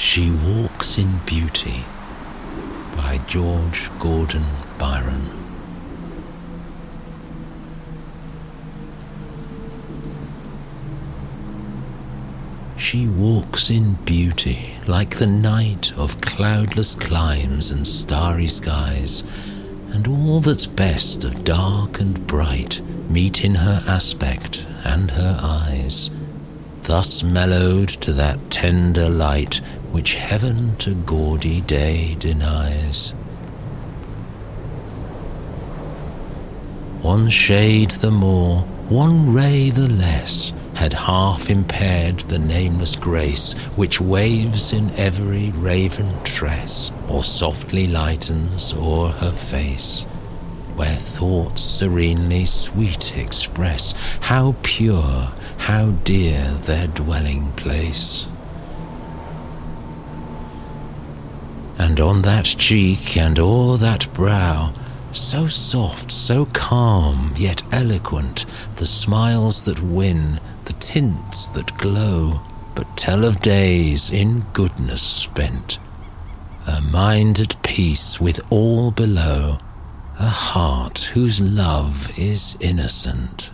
She Walks in Beauty by George Gordon Byron. She walks in beauty like the night of cloudless climes and starry skies, and all that's best of dark and bright meet in her aspect and her eyes thus mellowed to that tender light which heaven to gaudy day denies. One shade the more, one ray the less, had half impaired the nameless grace which waves in every raven tress, or softly lightens o'er her face where thoughts serenely sweet express how pure how dear their dwelling place. And on that cheek and o'er that brow, so soft, so calm, yet eloquent, the smiles that win, the tints that glow, but tell of days in goodness spent. A mind at peace with all below, a heart whose love is innocent.